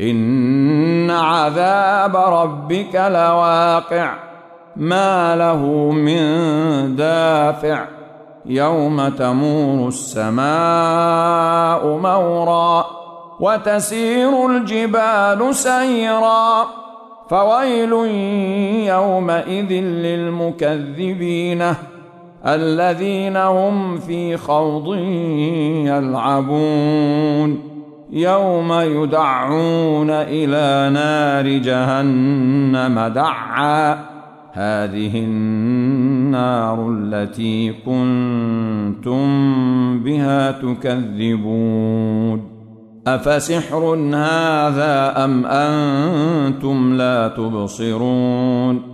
إن عذاب ربك لواقع. ما له من دافع. يوم تمور السماء مورا وتسير الجبال سيرا. فويل يومئذ للمكذبين الذين هم في خوض يلعبون. يوم يدعون إلى نار جهنم دعا. هذه النار التي كنتم بها تكذبون. أفسحر هذا أم أنتم لا تبصرون؟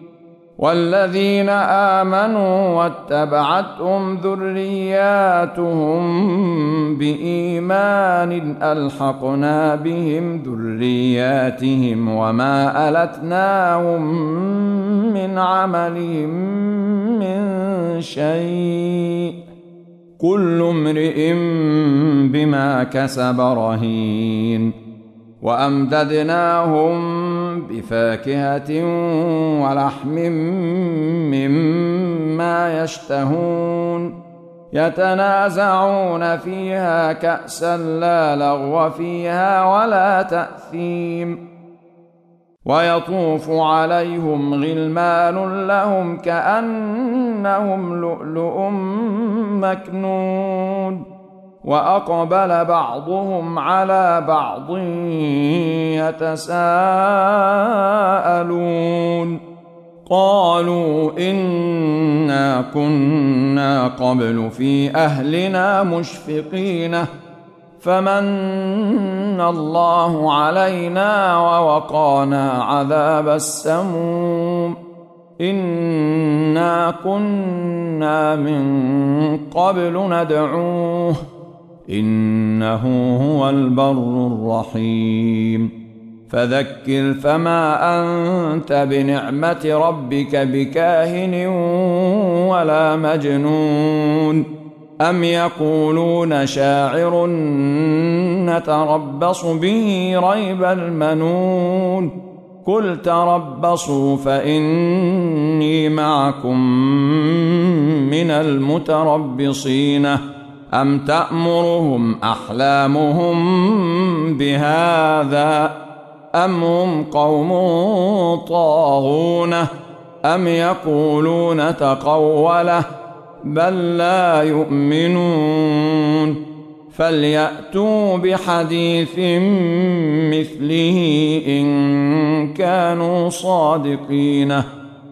والذين آمنوا واتبعتهم ذرياتهم بإيمان ألحقنا بهم ذرياتهم وما ألتناهم من عملهم من شيء كل امرئ بما كسب رهين وأمددناهم بفاكهة ولحم مما يشتهون يتنازعون فيها كأسا لا لغو فيها ولا تأثيم ويطوف عليهم غلمان لهم كأنهم لؤلؤ مكنون وأقبل بعضهم على بعض يتساءلون. قالوا إنا كنا قبل في أهلنا مشفقين. فمن الله علينا ووقانا عذاب السموم. إنا كنا من قبل ندعوه. إنه هو البر الرحيم. فذكر فما أنت بنعمة ربك بكاهن ولا مجنون. أم يقولون شاعر نتربص به ريب المنون. قل تربصوا فإني معكم من المتربصين. أم تأمرهم أحلامهم بهذا أم هم قوم طاغون أم يقولون تقوله بل لا يؤمنون فليأتوا بحديث مثله إن كانوا صادقين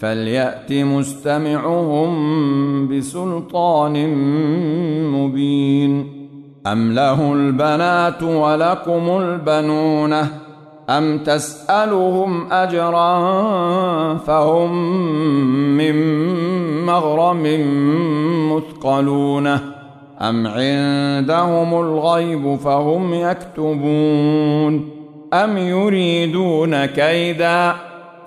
فليأت مستمعهم بسلطان مبين. أم له البنات ولكم البنون؟ أم تسألهم أجرا فهم من مغرم مثقلون؟ أم عندهم الغيب فهم يكتبون؟ أم يريدون كيدا؟